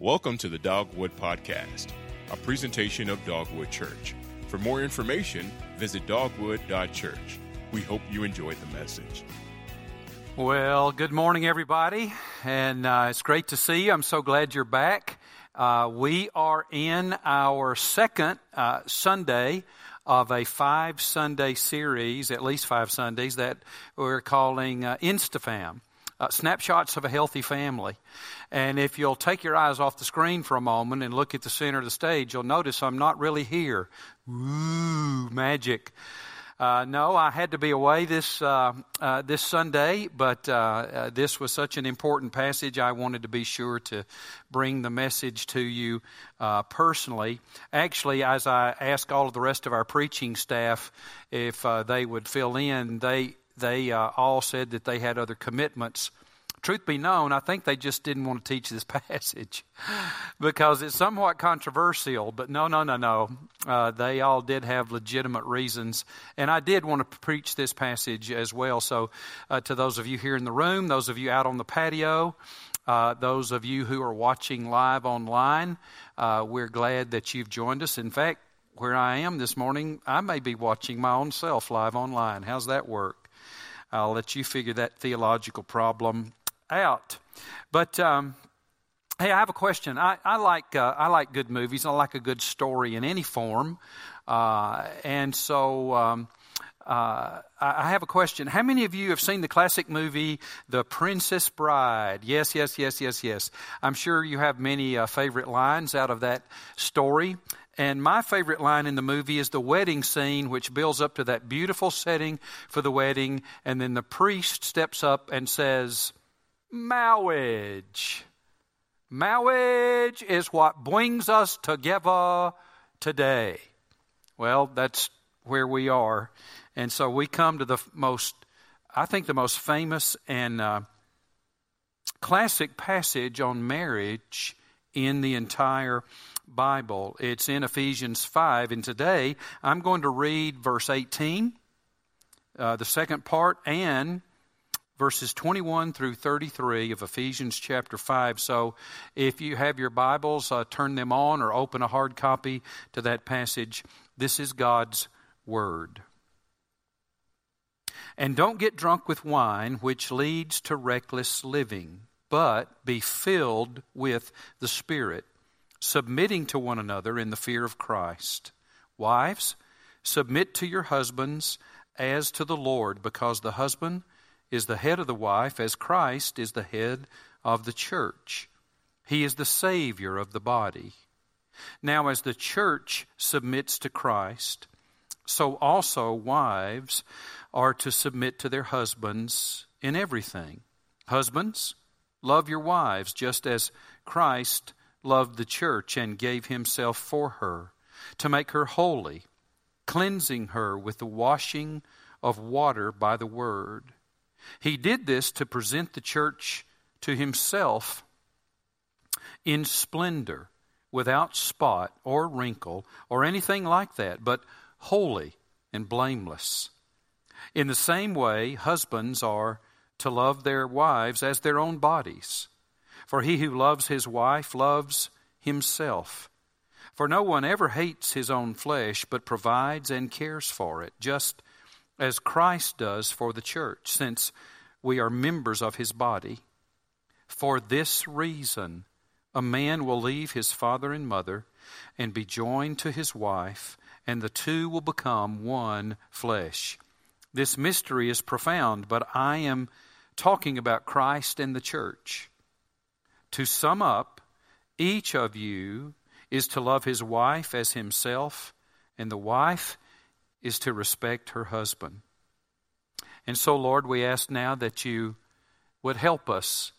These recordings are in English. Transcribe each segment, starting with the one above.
Welcome to the Dogwood Podcast, a presentation of Dogwood Church. For more information, visit dogwood.church. We hope you enjoyed the message. Well, good morning, everybody, and uh, it's great to see you. I'm so glad you're back. Uh, we are in our second uh, Sunday of a five Sunday series, at least five Sundays, that we're calling uh, InstaFam. Uh, snapshots of a healthy family. And if you'll take your eyes off the screen for a moment and look at the center of the stage, you'll notice I'm not really here. Ooh, magic. Uh, no, I had to be away this uh, uh, this Sunday, but uh, uh, this was such an important passage. I wanted to be sure to bring the message to you uh, personally. Actually, as I asked all of the rest of our preaching staff if they would fill in, they they all said that they had other commitments truth be known, I think they just didn't want to teach this passage because it's somewhat controversial. But no, no, no, no. Uh, they all did have legitimate reasons. And I did want to preach this passage as well. So, uh, to those of you here in the room, those of you out on the patio, uh, those of you who are watching live online, uh, we're glad that you've joined us. In fact, where I am this morning, I may be watching my own self live online. How's that work? I'll let you figure that theological problem out. But um, hey, I have a question. I, I like uh, I like good movies. I like a good story in any form, uh, and so. Um, uh, I have a question. How many of you have seen the classic movie The Princess Bride? Yes, yes, yes, yes, yes. I'm sure you have many uh, favorite lines out of that story. And my favorite line in the movie is the wedding scene, which builds up to that beautiful setting for the wedding. And then the priest steps up and says, marriage. Marriage is what brings us together today. Well, that's where we are. And so we come to the most, I think, the most famous and uh, classic passage on marriage in the entire Bible. It's in Ephesians 5. And today I'm going to read verse 18, uh, the second part, and verses 21 through 33 of Ephesians chapter 5. So if you have your Bibles, uh, turn them on or open a hard copy to that passage. This is God's Word. And don't get drunk with wine, which leads to reckless living, but be filled with the Spirit, submitting to one another in the fear of Christ. Wives, submit to your husbands as to the Lord, because the husband is the head of the wife, as Christ is the head of the church. He is the Savior of the body. Now, as the church submits to Christ, so also wives are to submit to their husbands in everything. Husbands, love your wives just as Christ loved the church and gave himself for her, to make her holy, cleansing her with the washing of water by the word he did this to present the church to himself in splendor, without spot or wrinkle or anything like that, but holy and blameless. In the same way, husbands are to love their wives as their own bodies. For he who loves his wife loves himself. For no one ever hates his own flesh, but provides and cares for it, just as Christ does for the church, since we are members of his body. For this reason, a man will leave his father and mother and be joined to his wife, and the two will become one flesh. This mystery is profound, but I am talking about Christ and the church. To sum up, each of you is to love his wife as himself, and the wife is to respect her husband. And so, Lord, we ask now that you would help us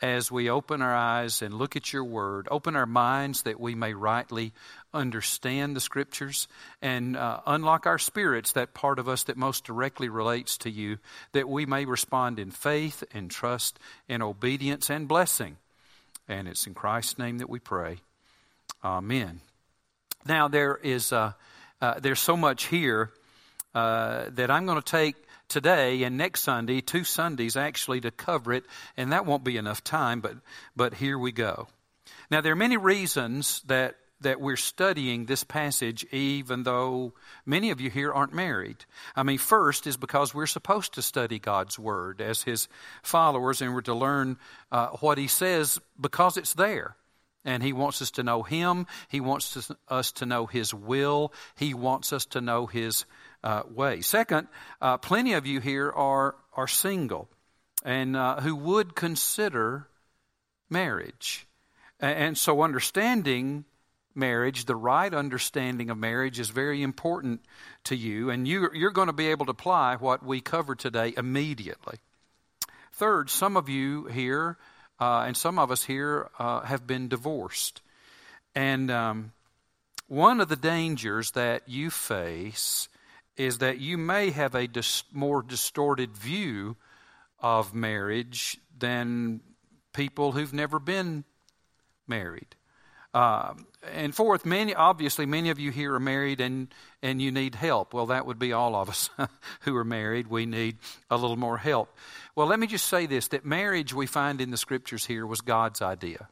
as we open our eyes and look at your word, open our minds that we may rightly understand the scriptures and uh, unlock our spirits, that part of us that most directly relates to you, that we may respond in faith and trust and obedience and blessing. And it's in Christ's name that we pray. Amen. Now, there is uh, uh, there's so much here uh, that I'm going to take today and next Sunday, two Sundays actually, to cover it, and that won't be enough time, but, but here we go. Now, there are many reasons that that we're studying this passage, even though many of you here aren't married. I mean, first is because we're supposed to study God's Word as His followers, and we're to learn uh, what He says because it's there. And He wants us to know Him, He wants us to know His will, He wants us to know His uh, way. Second, uh, plenty of you here are, are single and uh, who would consider marriage. And so, understanding marriage, the right understanding of marriage is very important to you, and you, you're going to be able to apply what we cover today immediately. Third, some of you here uh, and some of us here uh, have been divorced. And um, one of the dangers that you face is that you may have a dis- more distorted view of marriage than people who've never been married. Uh, and fourth, many obviously many of you here are married and and you need help. Well, that would be all of us who are married. We need a little more help. Well, let me just say this: that marriage we find in the scriptures here was God's idea.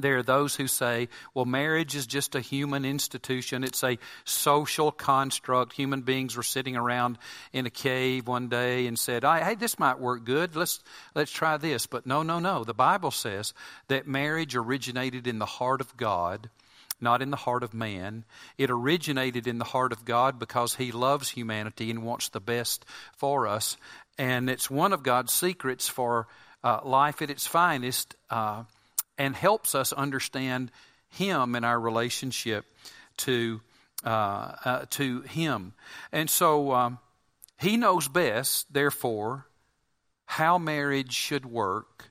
There are those who say, well, marriage is just a human institution. It's a social construct. Human beings were sitting around in a cave one day and said, hey, this might work good. Let's, let's try this. But no, no, no. The Bible says that marriage originated in the heart of God, not in the heart of man. It originated in the heart of God because He loves humanity and wants the best for us. And it's one of God's secrets for uh, life at its finest. Uh, and helps us understand Him and our relationship to, uh, uh, to Him. And so um, He knows best, therefore, how marriage should work,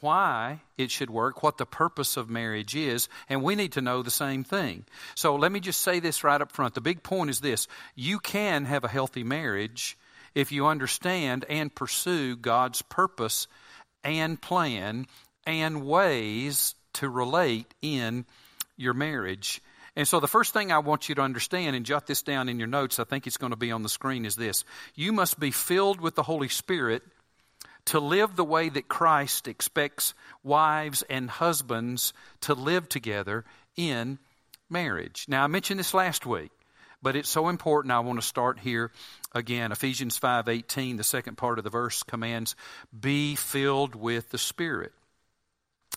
why it should work, what the purpose of marriage is, and we need to know the same thing. So let me just say this right up front. The big point is this you can have a healthy marriage if you understand and pursue God's purpose and plan and ways to relate in your marriage. And so, the first thing I want you to understand, and jot this down in your notes, I think it's going to be on the screen, is this you must be filled with the Holy Spirit to live the way that Christ expects wives and husbands to live together in marriage. Now, I mentioned this last week, but it's so important. I want to start here again. Ephesians 5:18, the second part of the verse commands, "Be filled with the Spirit."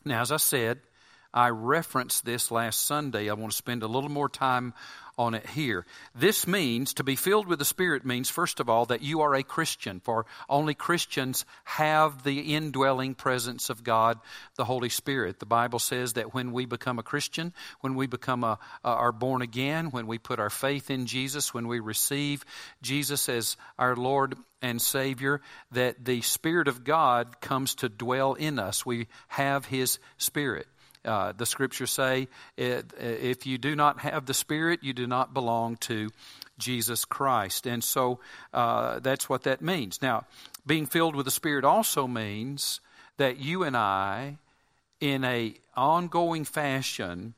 Now, as I said, I referenced this last Sunday. I want to spend a little more time on it here. This means to be filled with the Spirit means, first of all, that you are a Christian, for only Christians have the indwelling presence of God, the Holy Spirit. The Bible says that when we become a Christian, when we become a, are born again, when we put our faith in Jesus, when we receive Jesus as our Lord and Savior, that the Spirit of God comes to dwell in us. We have His Spirit. Uh, the scriptures say, if you do not have the Spirit, you do not belong to Jesus Christ. And so uh, that's what that means. Now, being filled with the Spirit also means that you and I, in a ongoing fashion,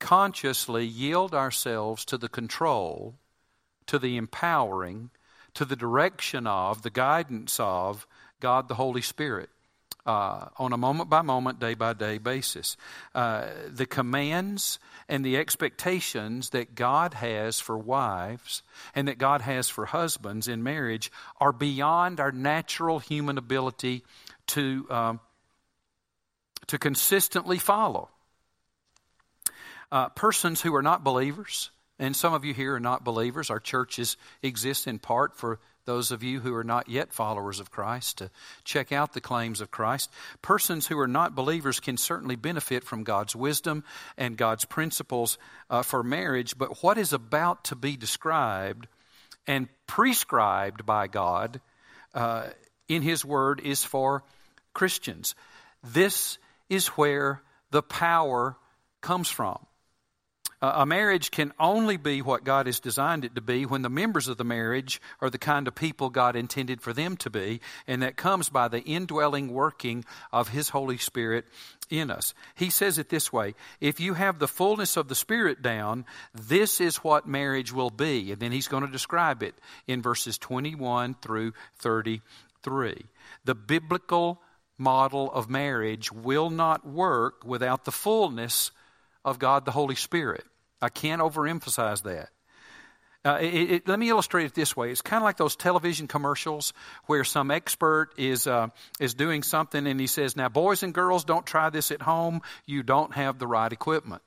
consciously yield ourselves to the control, to the empowering, to the direction of, the guidance of God the Holy Spirit uh, on a moment by moment, day by day basis. Uh, the commands and the expectations that God has for wives and that God has for husbands in marriage are beyond our natural human ability to, um, to consistently follow. Uh, persons who are not believers, and some of you here are not believers. Our churches exist in part for those of you who are not yet followers of Christ to check out the claims of Christ. Persons who are not believers can certainly benefit from God's wisdom and God's principles uh, for marriage, but what is about to be described and prescribed by God uh, in His Word is for Christians. This is where the power comes from. Uh, a marriage can only be what God has designed it to be when the members of the marriage are the kind of people God intended for them to be, and that comes by the indwelling working of His Holy Spirit in us. He says it this way if you have the fullness of the Spirit down, this is what marriage will be. And then He's going to describe it in verses 21 through 33. The biblical model of marriage will not work without the fullness of God the Holy Spirit. I can't overemphasize that. Uh, it, it, let me illustrate it this way. It's kind of like those television commercials where some expert is uh, is doing something and he says, "Now, boys and girls, don't try this at home. You don't have the right equipment."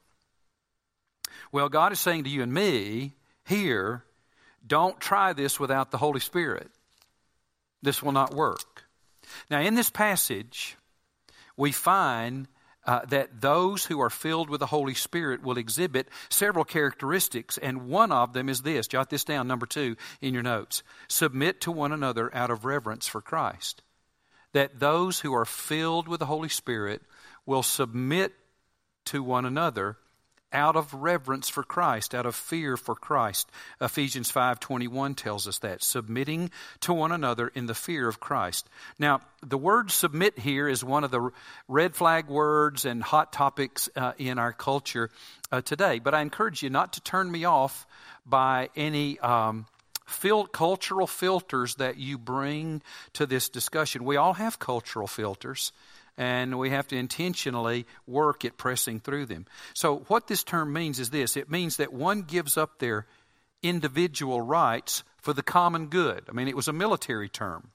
Well, God is saying to you and me here, don't try this without the Holy Spirit. This will not work. Now, in this passage, we find uh, that those who are filled with the Holy Spirit will exhibit several characteristics, and one of them is this. Jot this down, number two, in your notes. Submit to one another out of reverence for Christ. That those who are filled with the Holy Spirit will submit to one another out of reverence for Christ, out of fear for Christ. Ephesians 5:21 tells us that, submitting to one another in the fear of Christ. Now, the word submit here is one of the red flag words and hot topics uh, in our culture uh, today, but I encourage you not to turn me off by any um, fil- cultural filters that you bring to this discussion. We all have cultural filters and we have to intentionally work at pressing through them. So, what this term means is this it means that one gives up their individual rights for the common good. I mean, it was a military term.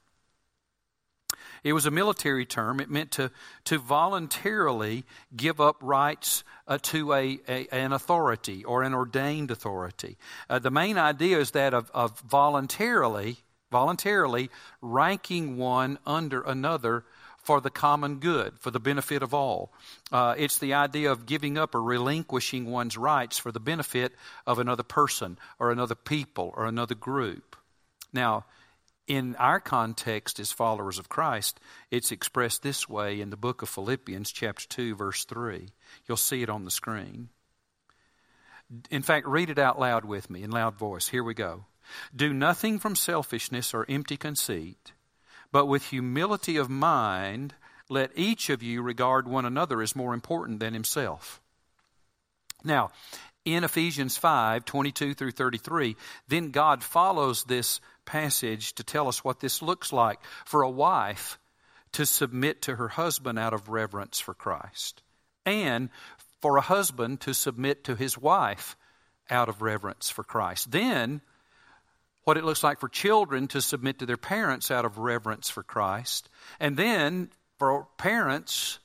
It was a military term. It meant to, to voluntarily give up rights uh, to a, a, an authority or an ordained authority. Uh, the main idea is that of, of voluntarily, voluntarily ranking one under another for the common good, for the benefit of all. Uh, it's the idea of giving up or relinquishing one's rights for the benefit of another person or another people or another group. Now, in our context as followers of Christ, it's expressed this way in the book of Philippians, chapter 2, verse 3. You'll see it on the screen. In fact, read it out loud with me in loud voice. Here we go. Do nothing from selfishness or empty conceit but with humility of mind, let each of you regard one another as more important than himself. Now, in Ephesians 5 22 through 33, then God follows this passage to tell us what this looks like for a wife to submit to her husband out of reverence for Christ, and for a husband to submit to his wife out of reverence for Christ. Then, what it looks like for children to submit to their parents out of reverence for Christ, and then for parents,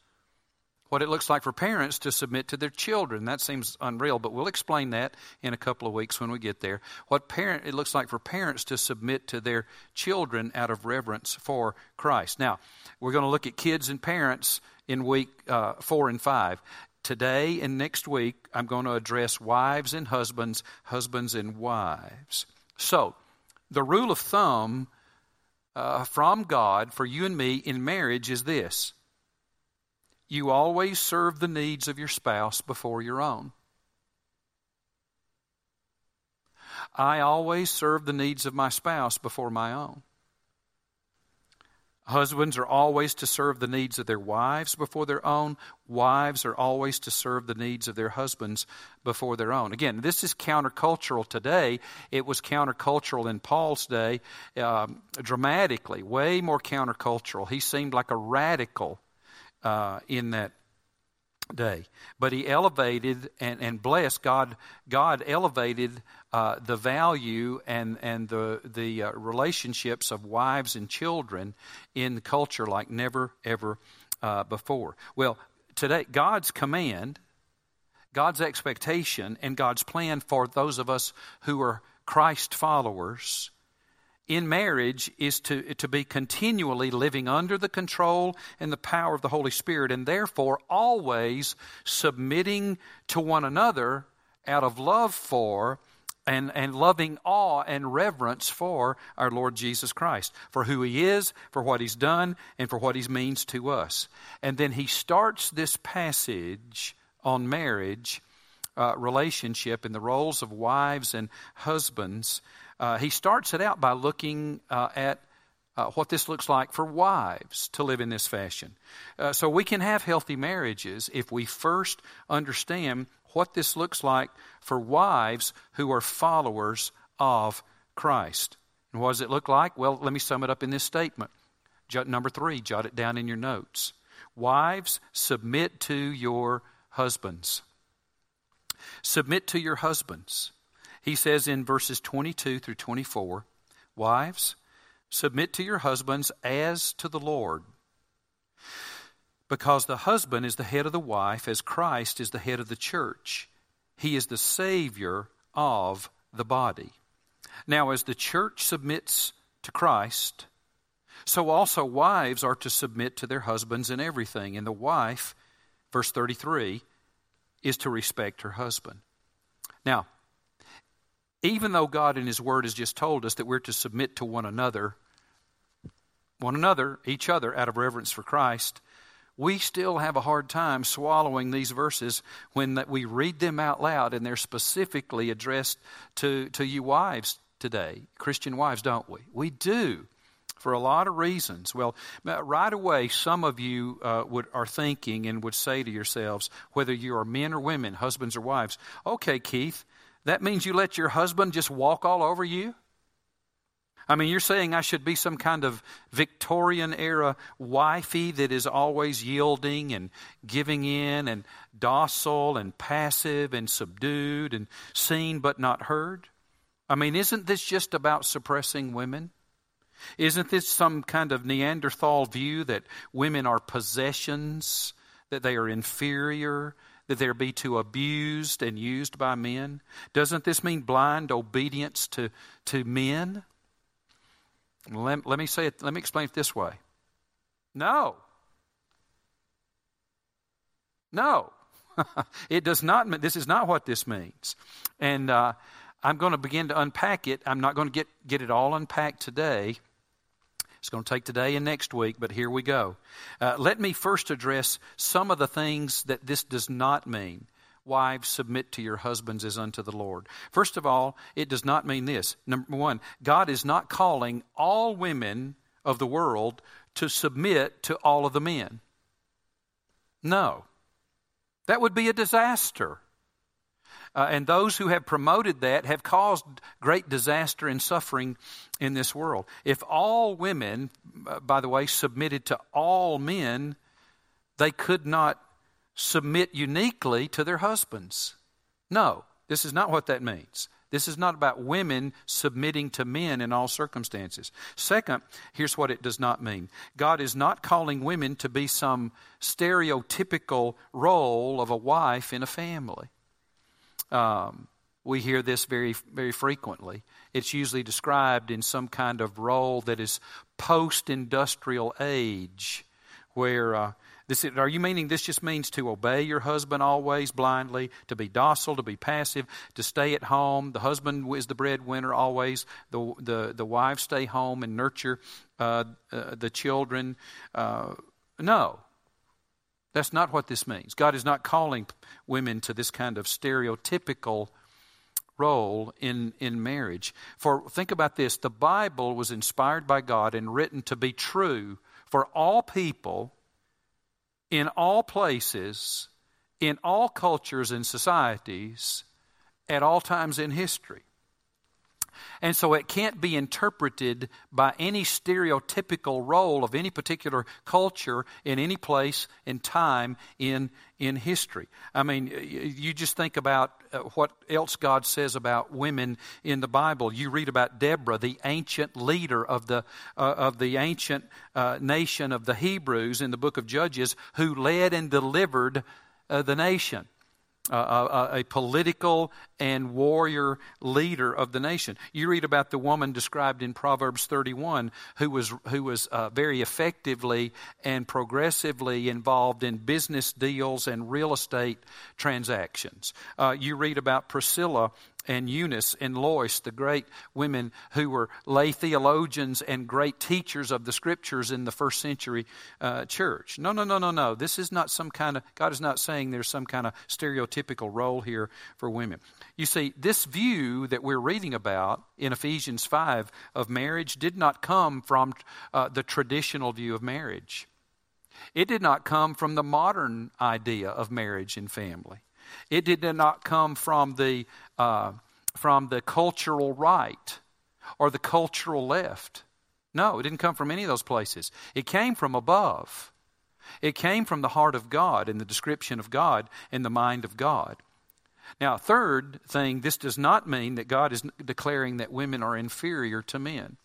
what it looks like for parents to submit to their children. That seems unreal, but we'll explain that in a couple of weeks when we get there. What parent it looks like for parents to submit to their children out of reverence for Christ. Now, we're going to look at kids and parents in week uh, four and five. Today and next week, I'm going to address wives and husbands, husbands and wives. So, the rule of thumb uh, from God for you and me in marriage is this you always serve the needs of your spouse before your own. I always serve the needs of my spouse before my own. Husbands are always to serve the needs of their wives before their own. Wives are always to serve the needs of their husbands before their own. Again, this is countercultural today. It was countercultural in Paul's day, um, dramatically, way more countercultural. He seemed like a radical uh, in that day. But he elevated and, and blessed God. God elevated uh, the value and and the the uh, relationships of wives and children in culture like never ever uh, before. Well, today God's command, God's expectation, and God's plan for those of us who are Christ followers in marriage is to, to be continually living under the control and the power of the Holy Spirit, and therefore always submitting to one another out of love for and, and loving awe and reverence for our Lord Jesus Christ, for who He is, for what He's done, and for what He means to us. And then He starts this passage on marriage uh, relationship and the roles of wives and husbands uh, he starts it out by looking uh, at uh, what this looks like for wives to live in this fashion. Uh, so we can have healthy marriages if we first understand what this looks like for wives who are followers of Christ. And what does it look like? Well, let me sum it up in this statement number three, jot it down in your notes. Wives, submit to your husbands. Submit to your husbands. He says in verses 22 through 24 Wives, submit to your husbands as to the Lord. Because the husband is the head of the wife, as Christ is the head of the church. He is the Savior of the body. Now, as the church submits to Christ, so also wives are to submit to their husbands in everything. And the wife, verse 33, is to respect her husband. Now, even though God in His Word has just told us that we're to submit to one another, one another, each other, out of reverence for Christ, we still have a hard time swallowing these verses when we read them out loud and they're specifically addressed to, to you wives today, Christian wives, don't we? We do for a lot of reasons. Well, right away, some of you uh, would, are thinking and would say to yourselves, whether you are men or women, husbands or wives, okay, Keith, that means you let your husband just walk all over you? I mean, you're saying I should be some kind of Victorian era wifey that is always yielding and giving in and docile and passive and subdued and seen but not heard? I mean, isn't this just about suppressing women? Isn't this some kind of Neanderthal view that women are possessions, that they are inferior, that they're be to abused and used by men? Doesn't this mean blind obedience to, to men? Let, let me say it, let me explain it this way. No. No. it does not mean, this is not what this means. And uh, I'm going to begin to unpack it. I'm not going to get, get it all unpacked today. It's going to take today and next week, but here we go. Uh, let me first address some of the things that this does not mean. Wives, submit to your husbands as unto the Lord. First of all, it does not mean this. Number one, God is not calling all women of the world to submit to all of the men. No. That would be a disaster. Uh, and those who have promoted that have caused great disaster and suffering in this world. If all women, uh, by the way, submitted to all men, they could not submit uniquely to their husbands. No, this is not what that means. This is not about women submitting to men in all circumstances. Second, here's what it does not mean God is not calling women to be some stereotypical role of a wife in a family. Um, we hear this very, very frequently. It's usually described in some kind of role that is post industrial age, where uh, this, are you meaning this just means to obey your husband always blindly, to be docile, to be passive, to stay at home? The husband is the breadwinner always. The, the, the wife stay home and nurture uh, uh, the children. Uh, no, that's not what this means. God is not calling women to this kind of stereotypical role in, in marriage. For think about this the Bible was inspired by God and written to be true for all people, in all places, in all cultures and societies, at all times in history. And so it can't be interpreted by any stereotypical role of any particular culture in any place in time in, in history. I mean, you just think about uh, what else God says about women in the Bible. You read about Deborah, the ancient leader of the, uh, of the ancient uh, nation of the Hebrews in the book of Judges, who led and delivered uh, the nation a, a, political and warrior leader of the nation. You read about the woman described in Proverbs 31 who was, who was uh, very effectively and progressively involved in business deals and real estate transactions. Uh, you read about Priscilla and Eunice and Lois, the great women who were lay theologians and great teachers of the scriptures in the first century uh, church. No, no, no, no, no. This is not some kind of, God is not saying there's some kind of stereotypical role here for women. You see, this view that we're reading about in Ephesians 5 of marriage did not come from uh, the traditional view of marriage. It did not come from the modern idea of marriage and family. It did not come from the, uh, from the cultural right or the cultural left. No, it didn't come from any of those places. It came from above. It came from the heart of God and the description of God and the mind of God. Now, third thing, this does not mean that God is declaring that women are inferior to men.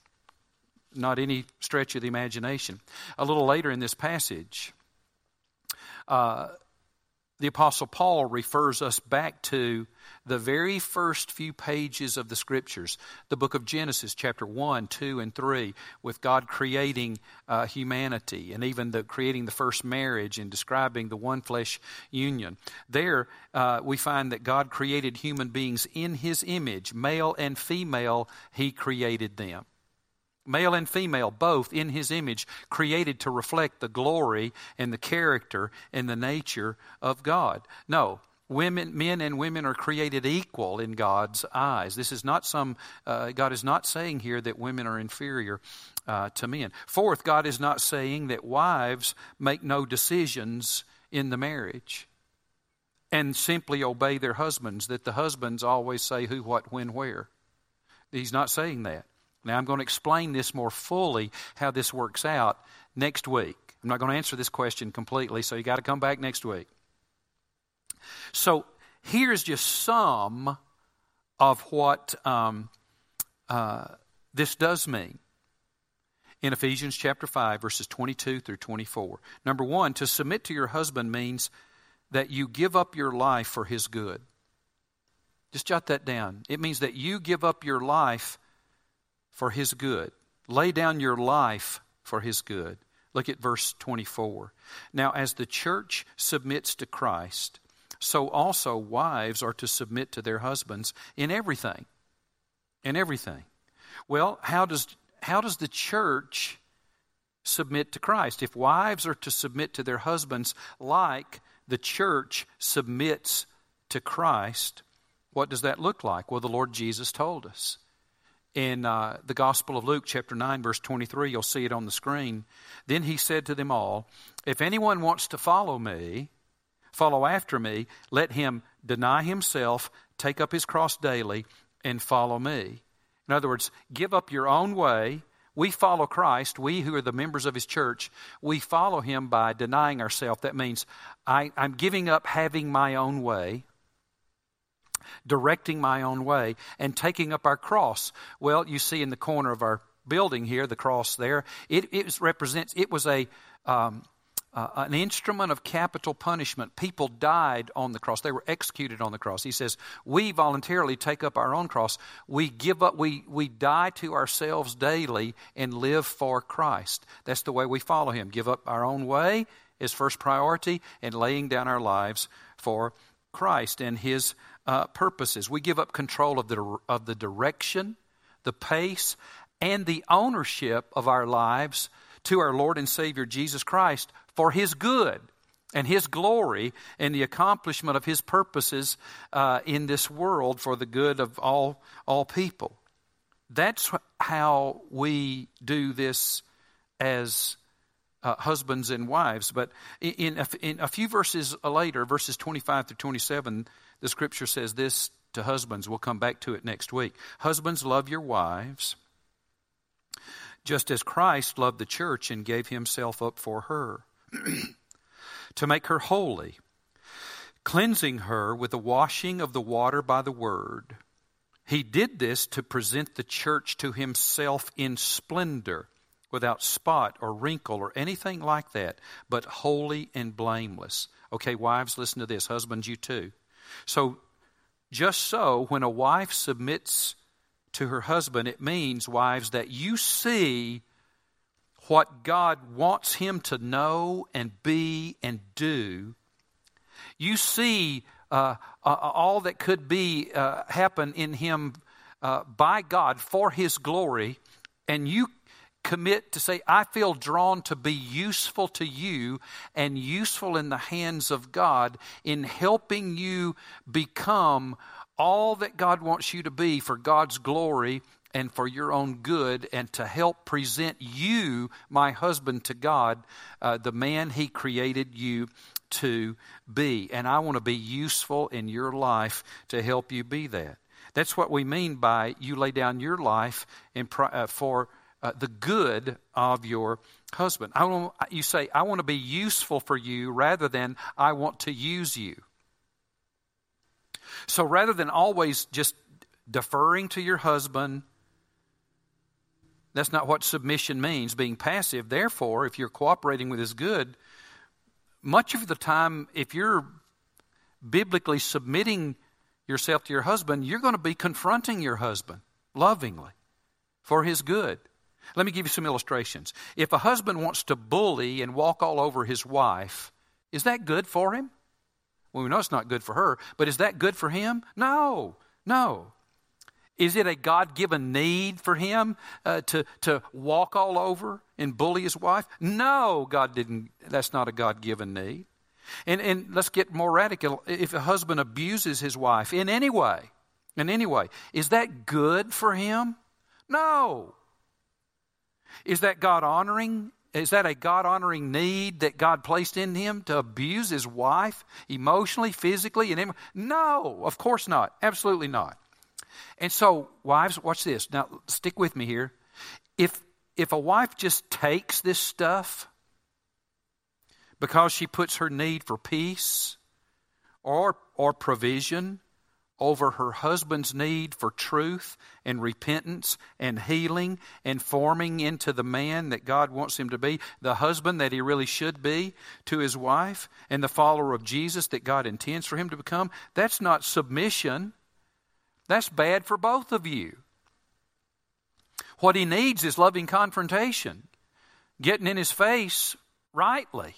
Not any stretch of the imagination. A little later in this passage, uh, the Apostle Paul refers us back to the very first few pages of the Scriptures, the book of Genesis, chapter 1, 2, and 3, with God creating uh, humanity and even the, creating the first marriage and describing the one flesh union. There, uh, we find that God created human beings in His image, male and female, He created them male and female, both in his image, created to reflect the glory and the character and the nature of God. No, women, men and women are created equal in God's eyes. This is not some, uh, God is not saying here that women are inferior uh, to men. Fourth, God is not saying that wives make no decisions in the marriage and simply obey their husbands, that the husbands always say who, what, when, where. He's not saying that. Now, I'm going to explain this more fully, how this works out, next week. I'm not going to answer this question completely, so you got to come back next week. So, here's just some of what um, uh, this does mean in Ephesians chapter 5, verses 22 through 24. Number one, to submit to your husband means that you give up your life for his good. Just jot that down. It means that you give up your life for his good. Lay down your life for his good. Look at verse 24. Now, as the church submits to Christ, so also wives are to submit to their husbands in everything. In everything. Well, how does, how does the church submit to Christ? If wives are to submit to their husbands like the church submits to Christ, what does that look like? Well, the Lord Jesus told us in uh, the Gospel of Luke, chapter 9, verse 23. You'll see it on the screen. Then he said to them all, If anyone wants to follow me, follow after me, let him deny himself, take up his cross daily, and follow me. In other words, give up your own way. We follow Christ. We who are the members of his church, we follow him by denying ourselves. That means I, I'm giving up having my own way directing my own way, and taking up our cross. Well, you see in the corner of our building here, the cross there, it, it represents, it was a, um, uh, an instrument of capital punishment. People died on the cross. They were executed on the cross. He says, we voluntarily take up our own cross. We give up, we, we die to ourselves daily and live for Christ. That's the way we follow him. Give up our own way is first priority and laying down our lives for Christ and his uh, purposes. We give up control of the, of the direction, the pace, and the ownership of our lives to our Lord and Savior Jesus Christ for His good and His glory and the accomplishment of His purposes uh, in this world for the good of all, all people. That's how we do this as uh, husbands and wives. But in, in, in a few verses later, verses 25 through 27, the scripture says this to husbands. We'll come back to it next week. Husbands, love your wives, just as Christ loved the church and gave himself up for her, to make her holy, cleansing her with the washing of the water by the word. He did this to present the church to himself in splendor, without spot or wrinkle or anything like that, but holy and blameless. Okay, wives, listen to this. Husbands, you too. So, just so, when a wife submits to her husband, it means, wives, that you see what God wants him to know and be and do. You see uh, uh, all that could be uh, happen in him uh, by God for his glory, and you commit to say, I feel drawn to be useful to you and useful in the hands of God in helping you become all that God wants you to be for God's glory and for your own good, and to help present you, my husband, to God, uh, the man He created you to be. And I want to be useful in your life to help you be that. That's what we mean by you lay down your life in, uh, for uh, the good of your husband. I want, you say, I want to be useful for you rather than I want to use you. So rather than always just deferring to your husband, that's not what submission means, being passive. Therefore, if you're cooperating with his good, much of the time, if you're biblically submitting yourself to your husband, you're going to be confronting your husband lovingly for his good. Let me give you some illustrations. If a husband wants to bully and walk all over his wife, is that good for him? Well, we know it's not good for her, but is that good for him? No, no. Is it a God given need for him uh, to, to walk all over and bully his wife? No, God didn't. That's not a God given need. And, and let's get more radical. If a husband abuses his wife in any way, in any way, is that good for him? No. Is that God honoring? Is that a God honoring need that God placed in him to abuse his wife emotionally, physically, and no, of course not. Absolutely not. And so, wives, watch this. Now, stick with me here. If if a wife just takes this stuff because she puts her need for peace or or provision over her husband's need for truth and repentance and healing and forming into the man that God wants him to be, the husband that he really should be to his wife, and the follower of Jesus that God intends for him to become, that's not submission. That's bad for both of you. What he needs is loving confrontation, getting in his face rightly,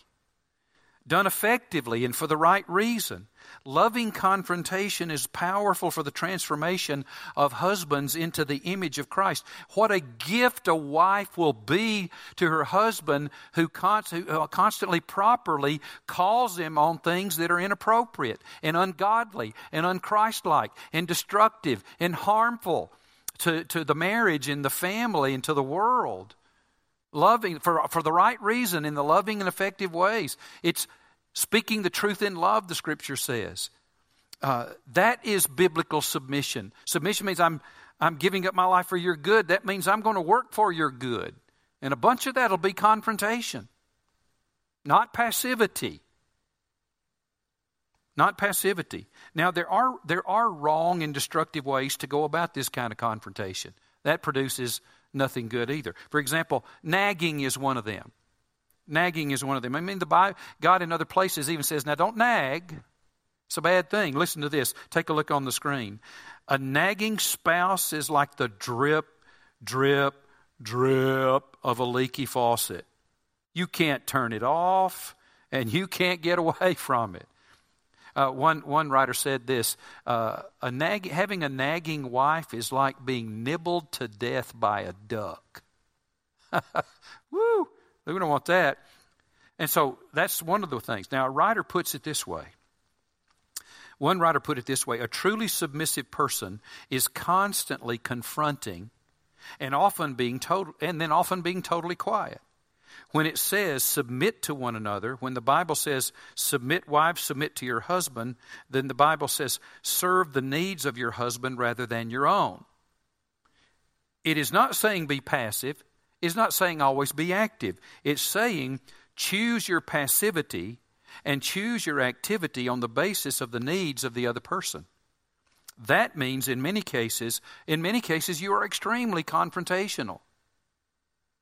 done effectively and for the right reason. Loving confrontation is powerful for the transformation of husbands into the image of Christ. What a gift a wife will be to her husband who, uh, constantly properly calls him on things that are inappropriate and ungodly and unchristlike and destructive and harmful to, to the marriage and the family and to the world loving for, for the right reason in the loving and effective ways. It's Speaking the truth in love, the scripture says. Uh, that is biblical submission. Submission means I'm, I'm giving up my life for your good. That means I'm going to work for your good. And a bunch of that will be confrontation, not passivity. Not passivity. Now, there are, there are wrong and destructive ways to go about this kind of confrontation. That produces nothing good either. For example, nagging is one of them. Nagging is one of them. I mean, the Bible, God in other places even says, now don't nag. It's a bad thing. Listen to this. Take a look on the screen. A nagging spouse is like the drip, drip, drip of a leaky faucet. You can't turn it off, and you can't get away from it. Uh, one, one writer said this uh, a nag, having a nagging wife is like being nibbled to death by a duck. Woo! We don't want that. And so that's one of the things. Now, a writer puts it this way. One writer put it this way a truly submissive person is constantly confronting and often being total, and then often being totally quiet. When it says submit to one another, when the Bible says submit wives, submit to your husband, then the Bible says serve the needs of your husband rather than your own. It is not saying be passive, is not saying always be active. It's saying choose your passivity and choose your activity on the basis of the needs of the other person. That means in many cases, in many cases you are extremely confrontational.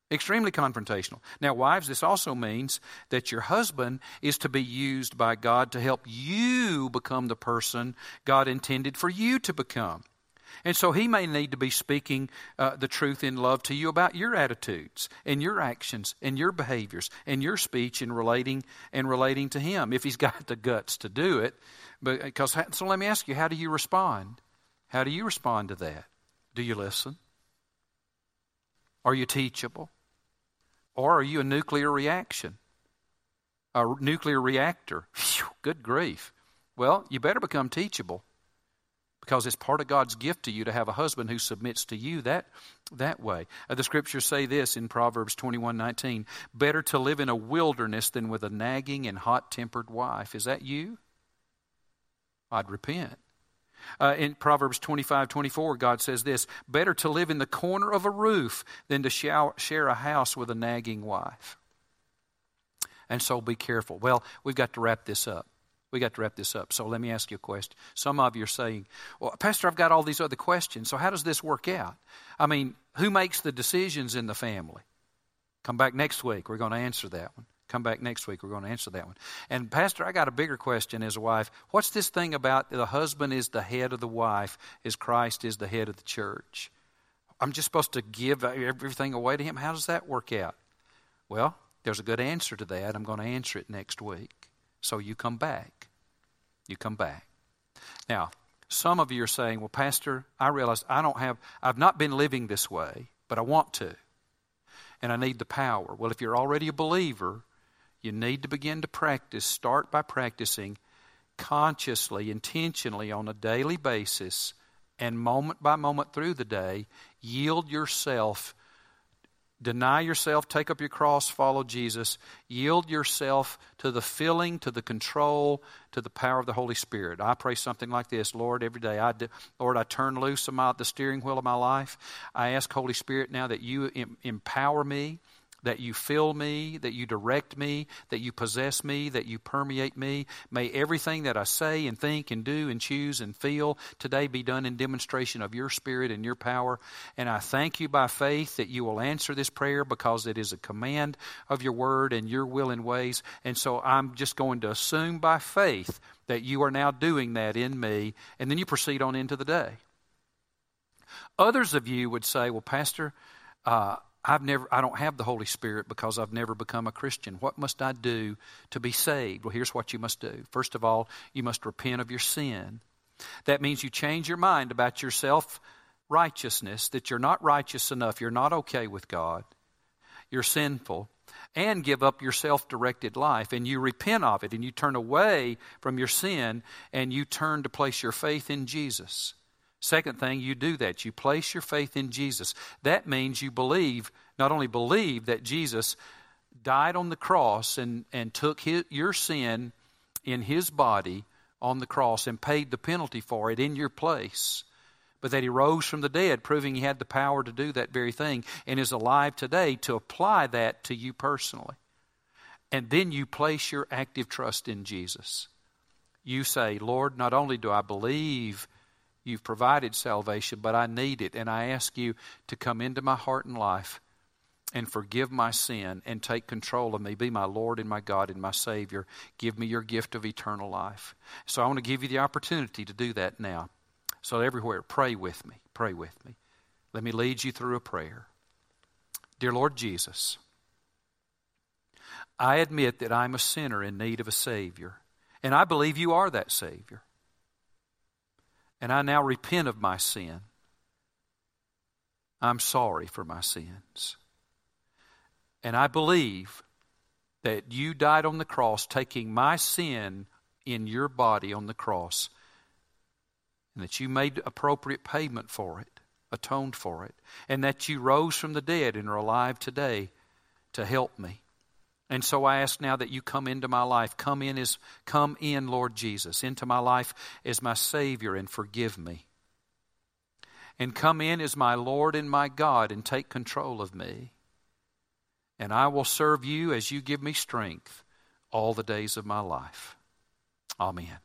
Extremely confrontational. Now, wives, this also means that your husband is to be used by God to help you become the person God intended for you to become. And so he may need to be speaking uh, the truth in love to you about your attitudes and your actions and your behaviors and your speech in relating and relating to him if he's got the guts to do it. Because so let me ask you, how do you respond? How do you respond to that? Do you listen? Are you teachable? Or are you a nuclear reaction? A nuclear reactor? Whew, good grief. Well, you better become teachable because it's part of God's gift to you to have a husband who submits to you that, that way. Uh, the scriptures say this in Proverbs 21 19 Better to live in a wilderness than with a nagging and hot tempered wife. Is that you? I'd repent. Uh, in Proverbs 25 24, God says this Better to live in the corner of a roof than to share a house with a nagging wife. And so be careful. Well, we've got to wrap this up. We got to wrap this up. So let me ask you a question. Some of you are saying, Well, Pastor, I've got all these other questions. So how does this work out? I mean, who makes the decisions in the family? Come back next week. We're going to answer that one. Come back next week. We're going to answer that one. And, Pastor, I got a bigger question as a wife. What's this thing about the husband is the head of the wife, as Christ is the head of the church? I'm just supposed to give everything away to him? How does that work out? Well, there's a good answer to that. I'm going to answer it next week. So you come back. You come back. Now, some of you are saying, well, Pastor, I realize I don't have, I've not been living this way, but I want to. And I need the power. Well, if you're already a believer, you need to begin to practice. Start by practicing consciously, intentionally, on a daily basis, and moment by moment through the day. Yield yourself Deny yourself, take up your cross, follow Jesus. Yield yourself to the filling, to the control, to the power of the Holy Spirit. I pray something like this Lord, every day, I do, Lord, I turn loose of the steering wheel of my life. I ask, Holy Spirit, now that you em- empower me that you fill me, that you direct me, that you possess me, that you permeate me. May everything that I say and think and do and choose and feel today be done in demonstration of your spirit and your power. And I thank you by faith that you will answer this prayer because it is a command of your word and your will and ways. And so I'm just going to assume by faith that you are now doing that in me. And then you proceed on into the day. Others of you would say, well, Pastor, uh, I've never, I don't have the Holy Spirit because I've never become a Christian. What must I do to be saved? Well, here's what you must do. First of all, you must repent of your sin. That means you change your mind about your self righteousness, that you're not righteous enough, you're not okay with God, you're sinful, and give up your self directed life. And you repent of it, and you turn away from your sin, and you turn to place your faith in Jesus. Second thing, you do that. You place your faith in Jesus. That means you believe, not only believe that Jesus died on the cross and, and took his, your sin in his body on the cross and paid the penalty for it in your place, but that he rose from the dead, proving he had the power to do that very thing and is alive today to apply that to you personally. And then you place your active trust in Jesus. You say, Lord, not only do I believe You've provided salvation, but I need it. And I ask you to come into my heart and life and forgive my sin and take control of me. Be my Lord and my God and my Savior. Give me your gift of eternal life. So I want to give you the opportunity to do that now. So everywhere, pray with me. Pray with me. Let me lead you through a prayer. Dear Lord Jesus, I admit that I'm a sinner in need of a Savior, and I believe you are that Savior and I now repent of my sin. I'm sorry for my sins. And I believe that you died on the cross, taking my sin in your body on the cross, and that you made appropriate payment for it, atoned for it, and that you rose from the dead and are alive today to help me. And so I ask now that you come into my life. Come in as come in, Lord Jesus, into my life as my Savior and forgive me. And come in as my Lord and my God and take control of me. And I will serve you as you give me strength all the days of my life. Amen.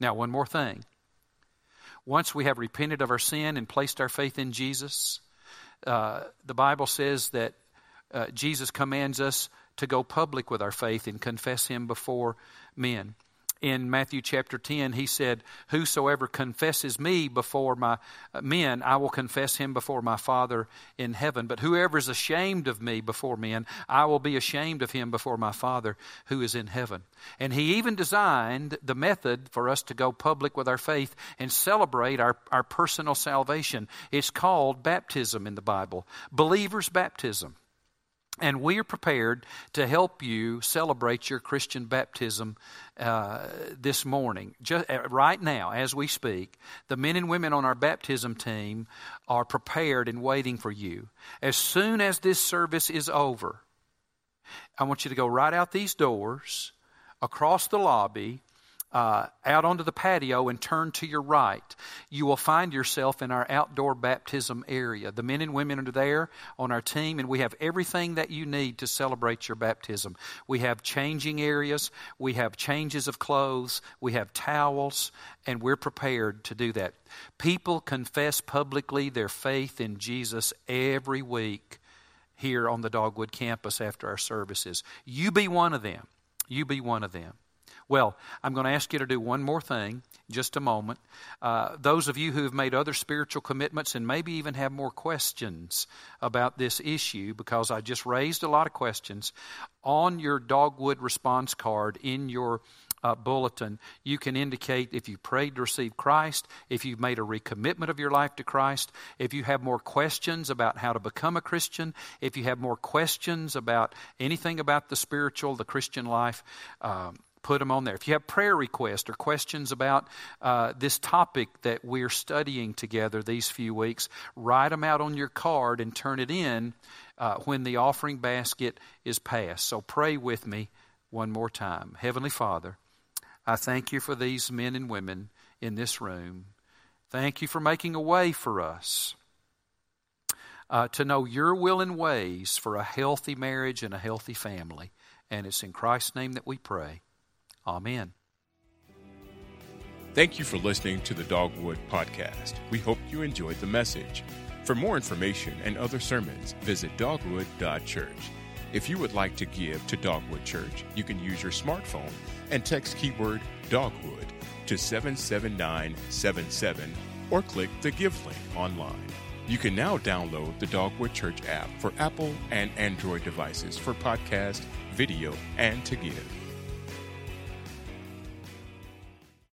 Now, one more thing. Once we have repented of our sin and placed our faith in Jesus, uh, the Bible says that uh, Jesus commands us to go public with our faith and confess Him before men. In Matthew chapter 10, he said, Whosoever confesses me before my uh, men, I will confess him before my Father in heaven. But whoever is ashamed of me before men, I will be ashamed of him before my Father who is in heaven. And he even designed the method for us to go public with our faith and celebrate our, our personal salvation. It's called baptism in the Bible, believer's baptism. And we are prepared to help you celebrate your Christian baptism uh, this morning. Just, uh, right now, as we speak, the men and women on our baptism team are prepared and waiting for you. As soon as this service is over, I want you to go right out these doors, across the lobby, uh, out onto the patio and turn to your right, you will find yourself in our outdoor baptism area. The men and women are there on our team, and we have everything that you need to celebrate your baptism. We have changing areas, we have changes of clothes, we have towels, and we're prepared to do that. People confess publicly their faith in Jesus every week here on the Dogwood campus after our services. You be one of them. You be one of them. Well, I'm going to ask you to do one more thing, just a moment. Uh, those of you who have made other spiritual commitments and maybe even have more questions about this issue, because I just raised a lot of questions, on your Dogwood response card in your uh, bulletin, you can indicate if you prayed to receive Christ, if you've made a recommitment of your life to Christ, if you have more questions about how to become a Christian, if you have more questions about anything about the spiritual, the Christian life. Um, put them on there. If you have prayer requests or questions about uh, this topic that we're studying together these few weeks, write them out on your card and turn it in uh, when the offering basket is passed. So pray with me one more time. Heavenly Father, I thank you for these men and women in this room. Thank you for making a way for us. Uh, to know your will and ways for a healthy marriage and a healthy family. And it's in Christ's name that we pray. Amen. Thank you for listening to the Dogwood Podcast. We hope you enjoyed the message. For more information and other sermons, visit dogwood.church. If you would like to give to Dogwood Church, you can use your smartphone and text keyword Dogwood to 77977 or click the Give link online. You can now download the Dogwood Church app for Apple and Android devices for podcast, video, and to give.